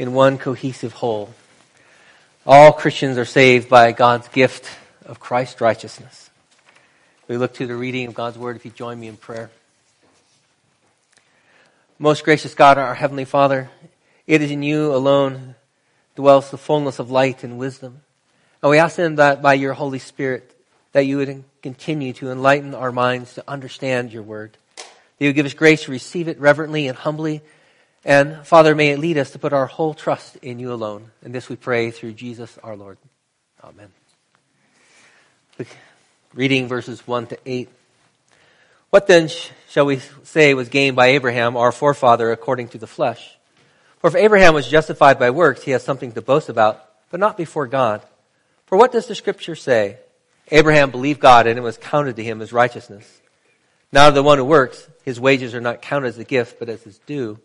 in one cohesive whole. All Christians are saved by God's gift of Christ's righteousness. We look to the reading of God's word if you join me in prayer. Most gracious God, our Heavenly Father, it is in you alone dwells the fullness of light and wisdom. And we ask then that by your Holy Spirit, that you would continue to enlighten our minds to understand your word. That you would give us grace to receive it reverently and humbly. And Father, may it lead us to put our whole trust in you alone. And this we pray through Jesus our Lord. Amen. Reading verses 1 to 8. What then shall we say was gained by Abraham, our forefather, according to the flesh? For if Abraham was justified by works, he has something to boast about, but not before God. For what does the scripture say? Abraham believed God and it was counted to him as righteousness. Now to the one who works, his wages are not counted as a gift, but as his due.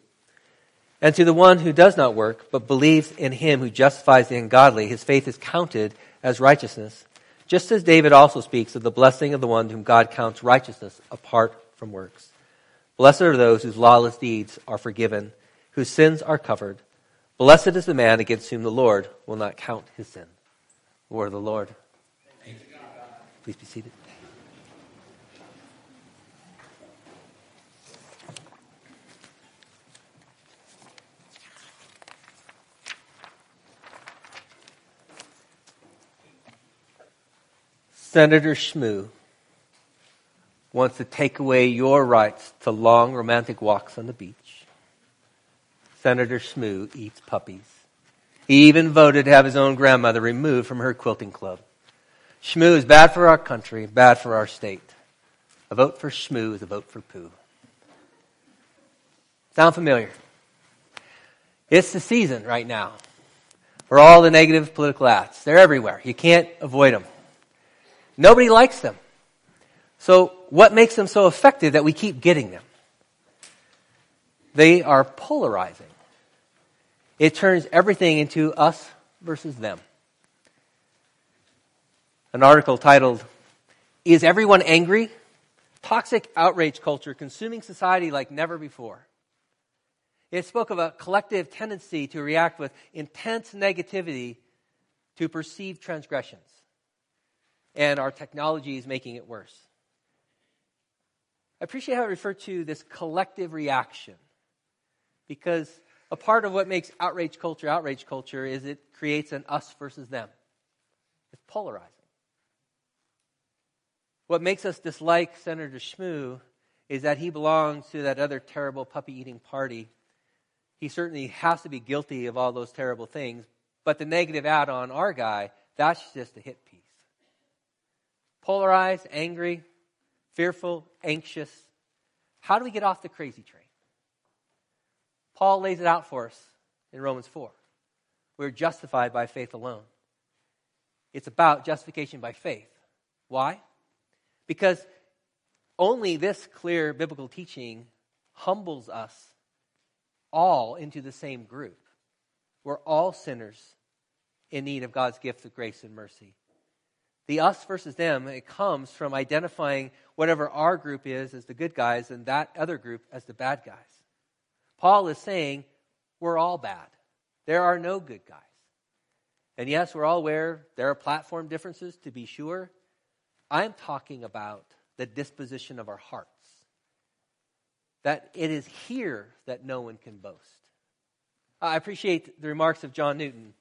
And to the one who does not work, but believes in him who justifies the ungodly, his faith is counted as righteousness. Just as David also speaks of the blessing of the one whom God counts righteousness apart from works. Blessed are those whose lawless deeds are forgiven, whose sins are covered. Blessed is the man against whom the Lord will not count his sin. Word of the Lord. Please be seated. Senator Shmoo wants to take away your rights to long romantic walks on the beach. Senator Shmoo eats puppies. He even voted to have his own grandmother removed from her quilting club. Shmoo is bad for our country, bad for our state. A vote for Shmoo is a vote for poo. Sound familiar? It's the season right now for all the negative political ads. They're everywhere. You can't avoid them. Nobody likes them. So what makes them so effective that we keep getting them? They are polarizing. It turns everything into us versus them an article titled, Is Everyone Angry? Toxic Outrage Culture Consuming Society Like Never Before. It spoke of a collective tendency to react with intense negativity to perceived transgressions. And our technology is making it worse. I appreciate how I refer to this collective reaction because a part of what makes outrage culture outrage culture is it creates an us versus them. It's polarizing. What makes us dislike Senator Shmoo is that he belongs to that other terrible puppy eating party. He certainly has to be guilty of all those terrible things, but the negative ad on our guy, that's just a hit piece. Polarized, angry, fearful, anxious. How do we get off the crazy train? Paul lays it out for us in Romans 4. We're justified by faith alone. It's about justification by faith. Why? Because only this clear biblical teaching humbles us all into the same group. We're all sinners in need of God's gift of grace and mercy. The us versus them, it comes from identifying whatever our group is as the good guys and that other group as the bad guys. Paul is saying we're all bad. There are no good guys. And yes, we're all aware there are platform differences, to be sure. I'm talking about the disposition of our hearts. That it is here that no one can boast. I appreciate the remarks of John Newton,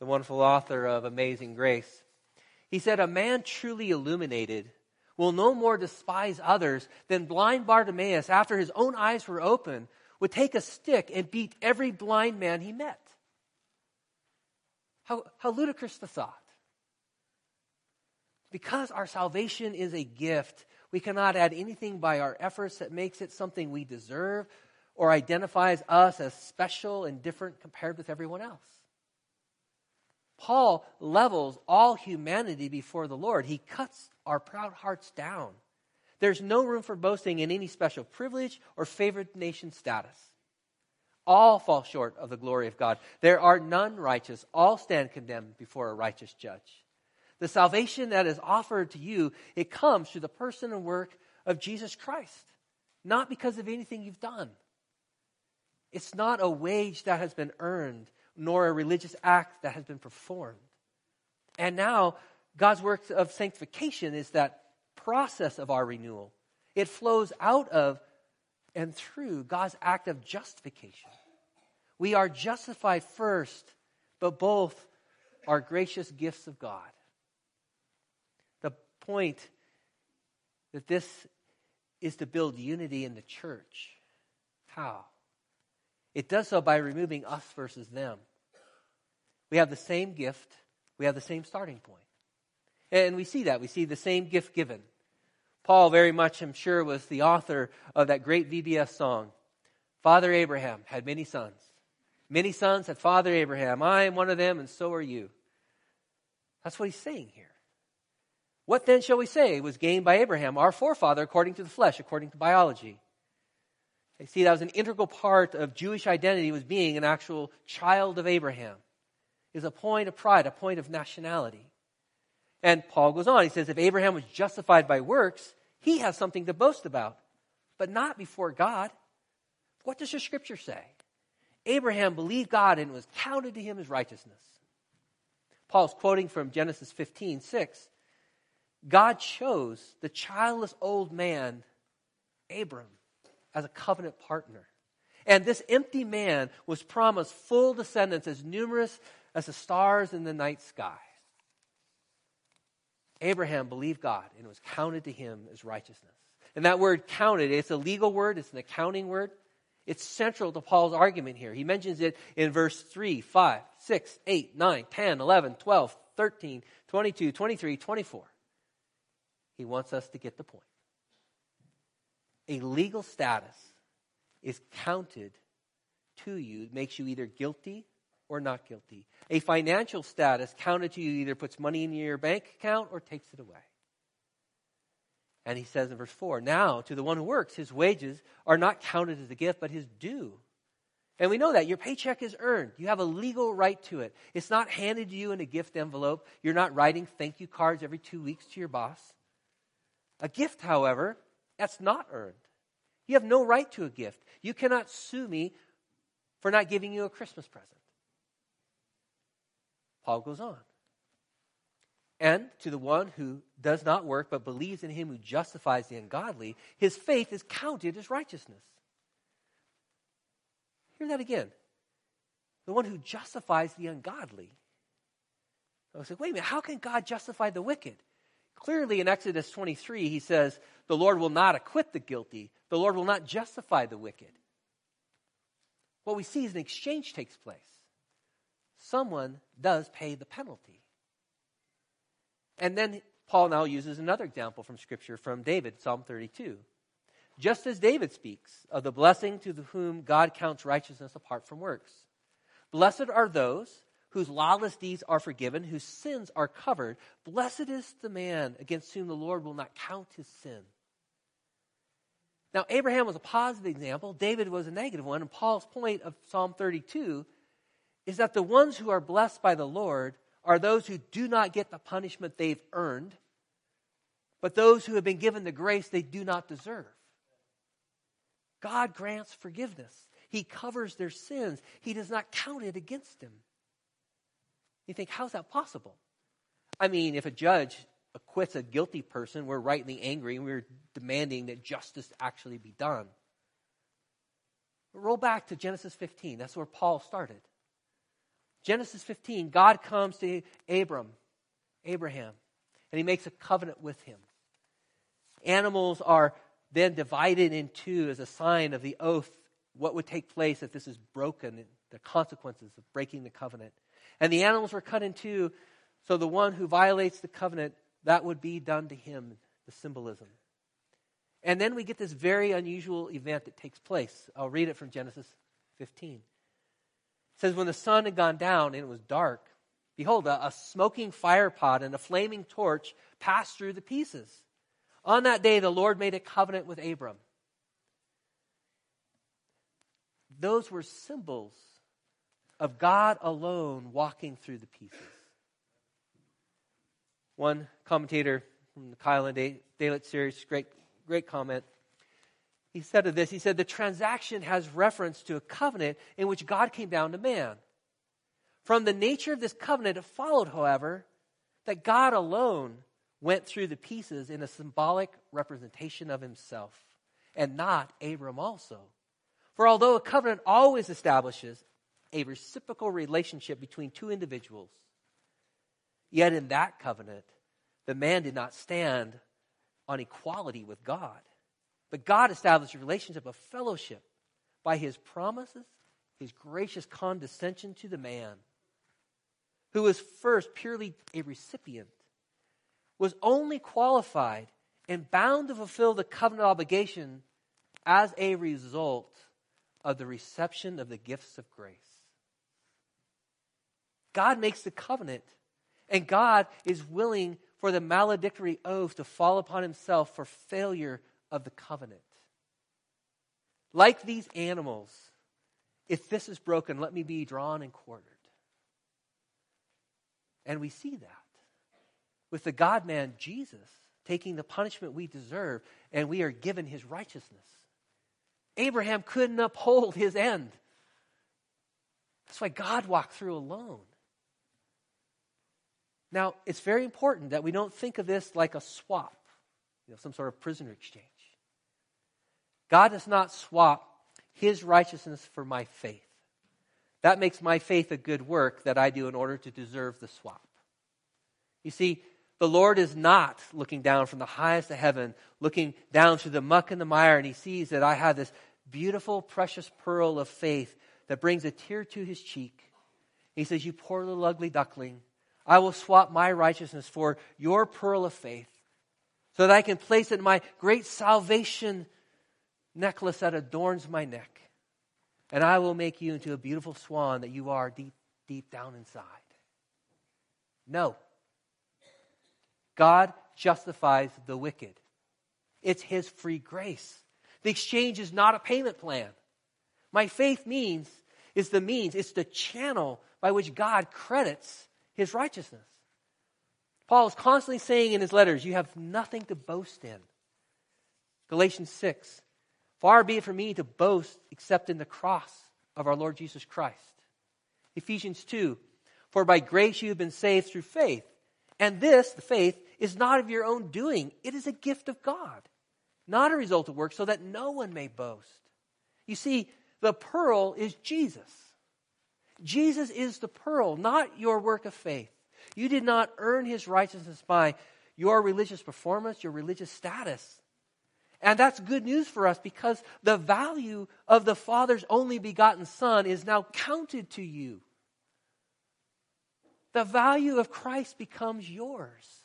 the wonderful author of Amazing Grace. He said, A man truly illuminated will no more despise others than blind Bartimaeus, after his own eyes were open, would take a stick and beat every blind man he met. How, how ludicrous the thought. Because our salvation is a gift, we cannot add anything by our efforts that makes it something we deserve or identifies us as special and different compared with everyone else. Paul levels all humanity before the Lord. He cuts our proud hearts down. There's no room for boasting in any special privilege or favored nation status. All fall short of the glory of God. There are none righteous. All stand condemned before a righteous judge. The salvation that is offered to you, it comes through the person and work of Jesus Christ, not because of anything you've done. It's not a wage that has been earned, nor a religious act that has been performed. And now, God's work of sanctification is that process of our renewal. It flows out of and through God's act of justification. We are justified first, but both are gracious gifts of God. The point that this is to build unity in the church. How? It does so by removing us versus them. We have the same gift, we have the same starting point. And we see that. We see the same gift given. Paul, very much, I'm sure, was the author of that great VBS song. Father Abraham had many sons. Many sons had Father Abraham. I am one of them, and so are you. That's what he's saying here. What then shall we say was gained by Abraham, our forefather, according to the flesh, according to biology? You see, that was an integral part of Jewish identity, was being an actual child of Abraham. Is a point of pride, a point of nationality. And Paul goes on. He says, if Abraham was justified by works, he has something to boast about, but not before God. What does the scripture say? Abraham believed God and was counted to him as righteousness. Paul's quoting from Genesis 15, 6. God chose the childless old man, Abram, as a covenant partner. And this empty man was promised full descendants as numerous as the stars in the night sky. Abraham believed God and it was counted to him as righteousness. And that word counted, it's a legal word, it's an accounting word. It's central to Paul's argument here. He mentions it in verse 3, 5, 6, 8, 9, 10, 11, 12, 13, 22, 23, 24. He wants us to get the point. A legal status is counted to you, makes you either guilty or not guilty. A financial status counted to you either puts money in your bank account or takes it away. And he says in verse 4 Now, to the one who works, his wages are not counted as a gift, but his due. And we know that. Your paycheck is earned. You have a legal right to it. It's not handed to you in a gift envelope. You're not writing thank you cards every two weeks to your boss. A gift, however, that's not earned. You have no right to a gift. You cannot sue me for not giving you a Christmas present. Paul goes on. And to the one who does not work but believes in him who justifies the ungodly, his faith is counted as righteousness. Hear that again. The one who justifies the ungodly. I was like, wait a minute, how can God justify the wicked? Clearly in Exodus 23, he says, the Lord will not acquit the guilty, the Lord will not justify the wicked. What we see is an exchange takes place. Someone does pay the penalty. And then Paul now uses another example from Scripture from David, Psalm 32. Just as David speaks of the blessing to whom God counts righteousness apart from works. Blessed are those whose lawless deeds are forgiven, whose sins are covered. Blessed is the man against whom the Lord will not count his sin. Now, Abraham was a positive example, David was a negative one, and Paul's point of Psalm 32 is that the ones who are blessed by the Lord are those who do not get the punishment they've earned, but those who have been given the grace they do not deserve. God grants forgiveness. He covers their sins. He does not count it against them. You think, how's that possible? I mean, if a judge acquits a guilty person, we're rightly angry and we're demanding that justice actually be done. roll back to Genesis 15. That's where Paul started. Genesis 15, God comes to Abram, Abraham, and he makes a covenant with him. Animals are then divided in two as a sign of the oath, what would take place if this is broken, the consequences of breaking the covenant. And the animals were cut in two, so the one who violates the covenant, that would be done to him, the symbolism. And then we get this very unusual event that takes place. I'll read it from Genesis 15 says, When the sun had gone down and it was dark, behold, a, a smoking fire pot and a flaming torch passed through the pieces. On that day, the Lord made a covenant with Abram. Those were symbols of God alone walking through the pieces. One commentator from the Keil and Delitzsch series, great, great comment. he said of this, he said, the transaction has reference to a covenant in which God came down to man. From the nature of this covenant, it followed, however, that God alone went through the pieces in a symbolic representation of himself, and not Abram also. For although a covenant always establishes a reciprocal relationship between two individuals, yet in that covenant, the man did not stand on equality with God. But God established a relationship of fellowship by his promises, his gracious condescension to the man who was first purely a recipient, was only qualified and bound to fulfill the covenant obligation as a result of the reception of the gifts of grace. God makes the covenant, and God is willing for the maledictory oath to fall upon himself for failure of the covenant. Like these animals, if this is broken, let me be drawn and quartered. And we see that with the God man Jesus taking the punishment we deserve, and we are given his righteousness. Abraham couldn't uphold his end. That's why God walked through alone. Now, it's very important that we don't think of this like a swap, you know, some sort of prisoner exchange. God does not swap his righteousness for my faith. That makes my faith a good work that I do in order to deserve the swap. You see, the Lord is not looking down from the highest of heaven, looking down through the muck and the mire, and he sees that I have this beautiful, precious pearl of faith that brings a tear to his cheek. He says, You poor little ugly duckling, I will swap my righteousness for your pearl of faith so that I can place it in my great salvation necklace that adorns my neck and I will make you into a beautiful swan that you are deep, deep down inside. No. God justifies the wicked. It's His free grace. The exchange is not a payment plan. My faith means is the means, it's the channel by which God credits His righteousness. Paul is constantly saying in his letters, You have nothing to boast in. Galatians 6 Far be it from me to boast except in the cross of our Lord Jesus Christ. Ephesians 2 For by grace you have been saved through faith. And this, the faith, is not of your own doing, it is a gift of God, not a result of work, so that no one may boast. You see, the pearl is Jesus. Jesus is the pearl, not your work of faith. You did not earn his righteousness by your religious performance, your religious status. And that's good news for us because the value of the Father's only begotten Son is now counted to you. The value of Christ becomes yours.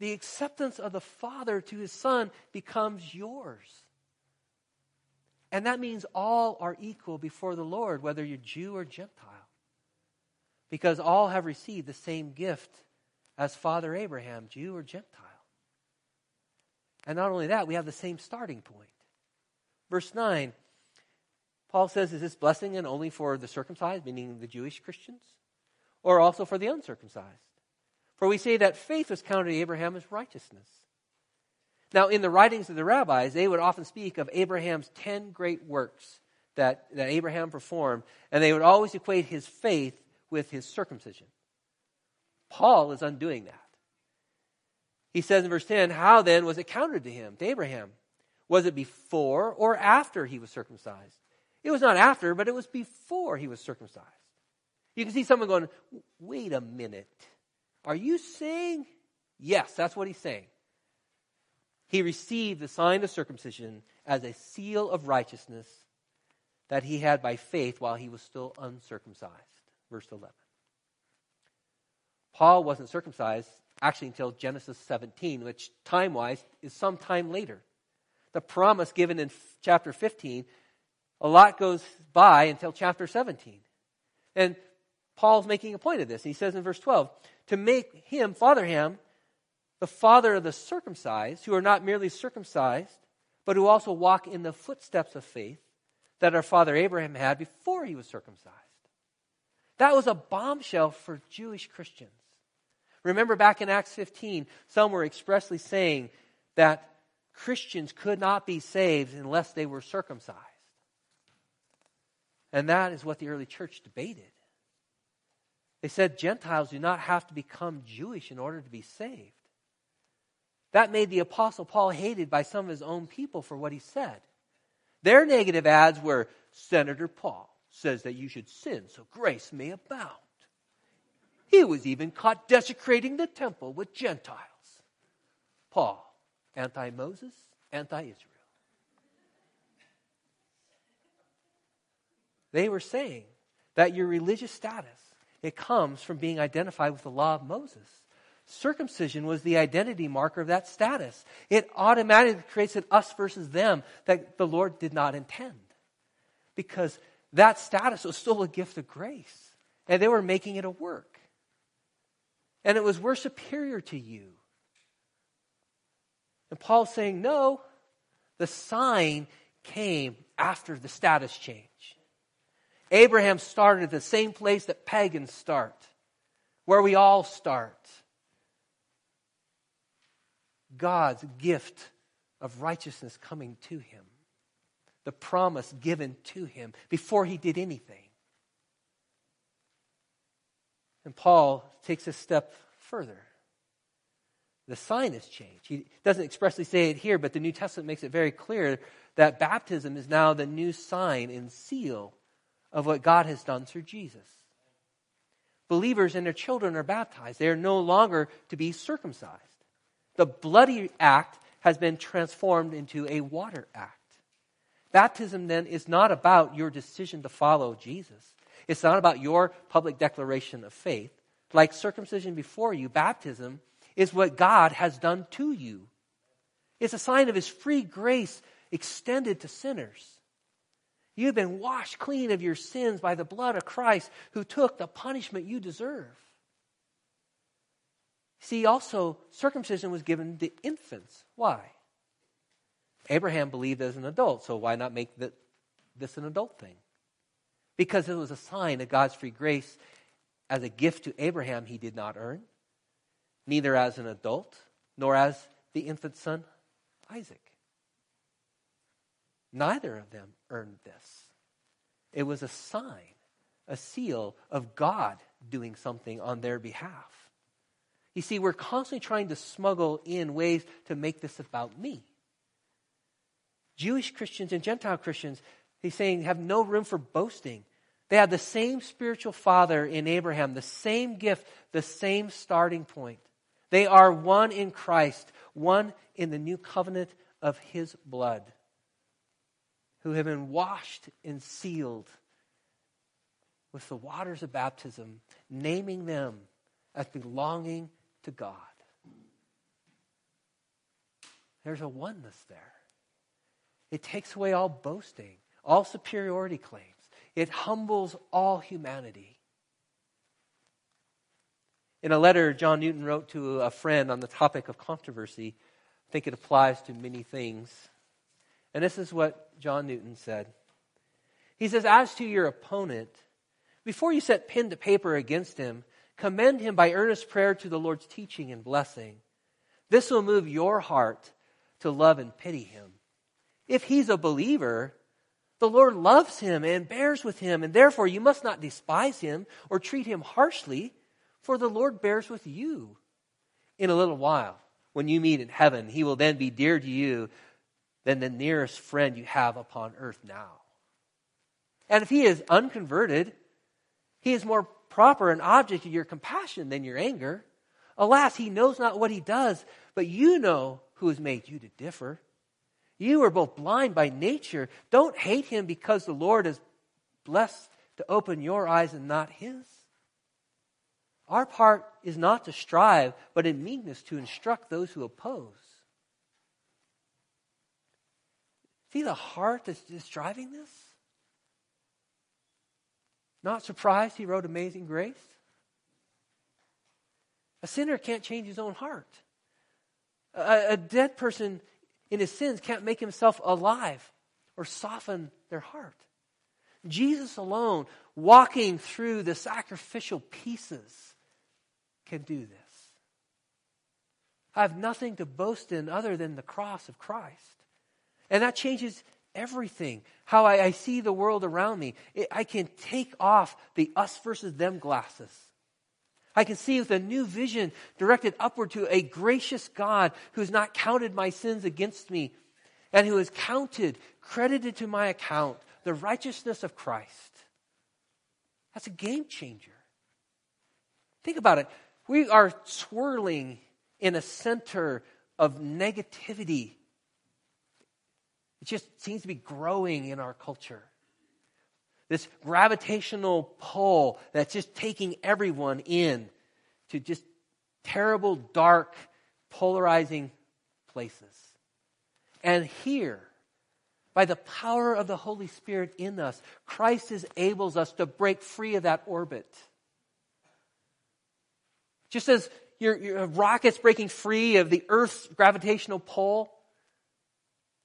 The acceptance of the Father to his Son becomes yours. And that means all are equal before the Lord, whether you're Jew or Gentile. Because all have received the same gift as Father Abraham, Jew or Gentile. And not only that, we have the same starting point. Verse 9, Paul says, Is this blessing and only for the circumcised, meaning the Jewish Christians, or also for the uncircumcised? For we say that faith was counted to Abraham as righteousness. Now, in the writings of the rabbis, they would often speak of Abraham's 10 great works that, that Abraham performed, and they would always equate his faith with his circumcision. Paul is undoing that. He says in verse 10, How then was it counted to him, to Abraham? Was it before or after he was circumcised? It was not after, but it was before he was circumcised. You can see someone going, Wait a minute. Are you saying? Yes, that's what he's saying. He received the sign of circumcision as a seal of righteousness that he had by faith while he was still uncircumcised. Verse 11. Paul wasn't circumcised actually until Genesis 17, which time wise is some time later. The promise given in chapter 15, a lot goes by until chapter 17. And Paul's making a point of this. He says in verse 12, to make him, Father Ham, the father of the circumcised, who are not merely circumcised, but who also walk in the footsteps of faith that our father Abraham had before he was circumcised. That was a bombshell for Jewish Christians. Remember back in Acts 15, some were expressly saying that Christians could not be saved unless they were circumcised. And that is what the early church debated. They said Gentiles do not have to become Jewish in order to be saved. That made the Apostle Paul hated by some of his own people for what he said. Their negative ads were Senator Paul says that you should sin so grace may abound. He was even caught desecrating the temple with Gentiles. Paul, anti Moses, anti Israel. They were saying that your religious status it comes from being identified with the law of Moses. Circumcision was the identity marker of that status. It automatically creates an us versus them that the Lord did not intend. Because that status was still a gift of grace. And they were making it a work. And it was, we're superior to you. And Paul's saying, no, the sign came after the status change. Abraham started at the same place that pagans start, where we all start. God's gift of righteousness coming to him, the promise given to him before he did anything. And Paul takes a step further. The sign has changed. He doesn't expressly say it here, but the New Testament makes it very clear that baptism is now the new sign and seal of what God has done through Jesus. Believers and their children are baptized. They are no longer to be circumcised. The bloody act has been transformed into a water act. Baptism then is not about your decision to follow Jesus. It's not about your public declaration of faith. Like circumcision before you, baptism is what God has done to you. It's a sign of his free grace extended to sinners. You've been washed clean of your sins by the blood of Christ who took the punishment you deserve. See, also, circumcision was given to infants. Why? Abraham believed as an adult, so why not make the, this an adult thing? Because it was a sign of God's free grace as a gift to Abraham he did not earn, neither as an adult, nor as the infant son Isaac. Neither of them earned this. It was a sign, a seal of God doing something on their behalf. You see, we're constantly trying to smuggle in ways to make this about me. Jewish Christians and Gentile Christians, he's saying, have no room for boasting. They have the same spiritual father in Abraham, the same gift, the same starting point. They are one in Christ, one in the new covenant of his blood who have been washed and sealed with the waters of baptism, naming them as belonging to God. There's a oneness there. It takes away all boasting, all superiority claims. It humbles all humanity. In a letter John Newton wrote to a friend on the topic of controversy, I think it applies to many things. And this is what John Newton said. He says, As to your opponent, before you set pen to paper against him, commend him by earnest prayer to the Lord's teaching and blessing. This will move your heart to love and pity him. If he's a believer, the Lord loves him and bears with him, and therefore you must not despise him or treat him harshly, for the Lord bears with you. In a little while, when you meet in heaven, he will then be dear to you than the nearest friend you have upon earth now. And if he is unconverted, he is more proper an object of your compassion than your anger. Alas, he knows not what he does, but you know who has made you to differ. You are both blind by nature. Don't hate him because the Lord is blessed to open your eyes and not his. Our part is not to strive, but in meekness to instruct those who oppose. See the heart that's, that's driving this? Not surprised he wrote Amazing Grace? A sinner can't change his own heart. A, a, dead person in his sins can't make himself alive or soften their heart. Jesus alone, walking through the sacrificial pieces, can do this. I have nothing to boast in other than the cross of Christ. And that changes everything. How I, I see the world around me. It, I can take off the us versus them glasses. I can see with a new vision directed upward to a gracious God who's not counted my sins against me and who has counted, credited to my account, the righteousness of Christ. That's a game changer. Think about it. We are swirling in a center of negativity. It just seems to be growing in our culture. This gravitational pull that's just taking everyone in to just terrible, dark, polarizing places. And here, by the power of the Holy Spirit in us, Christ enables us to break free of that orbit. Just as your, your rocket's breaking free of the Earth's gravitational pull,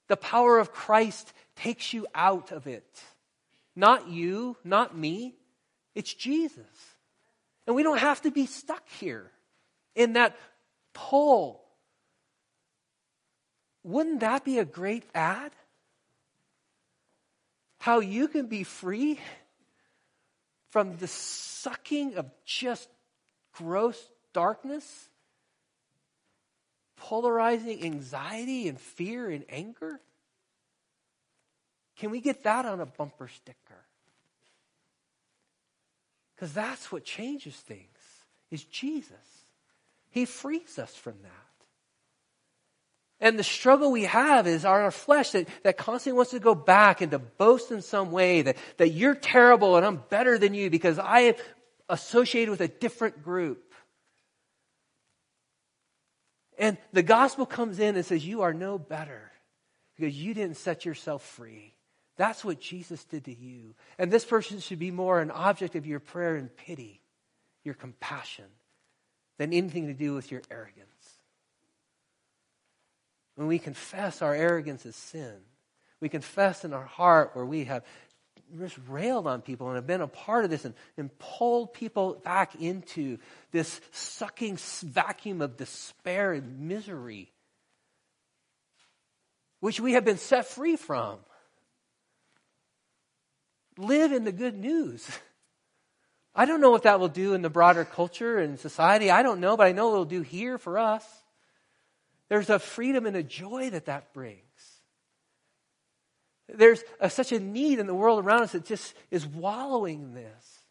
the power of Christ takes you out of it. Not you, not me. It's Jesus. And we don't have to be stuck here in that pull. Wouldn't that be a great ad? How you can be free from the sucking of just gross darkness, polarizing anxiety and fear and anger? Can we get that on a bumper sticker? Because that's what changes things, is Jesus. He frees us from that. And the struggle we have is our flesh that, that constantly wants to go back and to boast in some way that, that you're terrible and I'm better than you because I am associated with a different group. And the gospel comes in and says, You are no better because you didn't set yourself free. That's what Jesus did to you. And this person should be more an object of your prayer and pity, your compassion, than anything to do with your arrogance. When we confess our arrogance as sin, we confess in our heart where we have just railed on people and have been a part of this and, and pulled people back into this sucking vacuum of despair and misery, which we have been set free from. Live in the good news. I don't know what that will do in the broader culture and society. I don't know, but I know it'll do here for us. There's a freedom and a joy that that brings. There's a, such a need in the world around us that just is wallowing in this.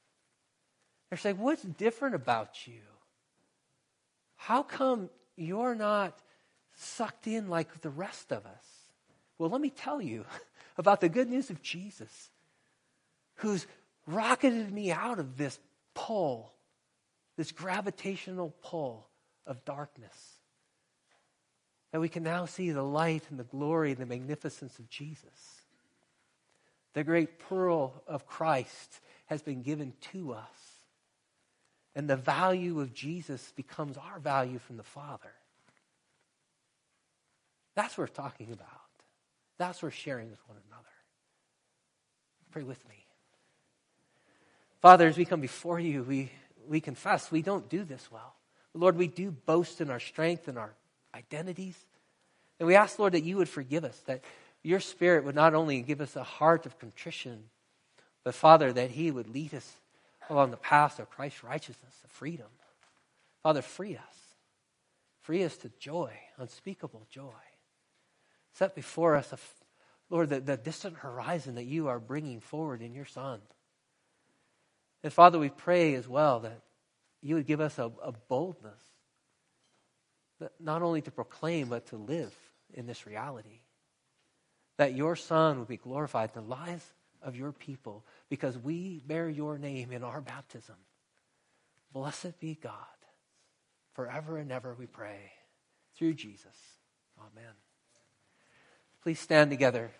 They're saying, What's different about you? How come you're not sucked in like the rest of us? Well, let me tell you about the good news of Jesus, who's rocketed me out of this pull, this gravitational pull of darkness. That we can now see the light and the glory and the magnificence of Jesus. The great pearl of Christ has been given to us. And the value of Jesus becomes our value from the Father. That's we're talking about. That's we're sharing with one another. Pray with me. Father, as we come before you, we, we confess we don't do this well. Lord, we do boast in our strength and our identities. And we ask, Lord, that you would forgive us, that your Spirit would not only give us a heart of contrition, but Father, that He would lead us along the path of Christ's righteousness, of freedom. Father, free us. Free us to joy, unspeakable joy. Set before us, a, Lord, the, the distant horizon that you are bringing forward in your Son. And Father, we pray as well that you would give us a, a boldness, not only to proclaim, but to live in this reality that your Son would be glorified in the lives of your people because we bear your name in our baptism. Blessed be God. Forever and ever we pray. Through Jesus. Amen. Please stand together.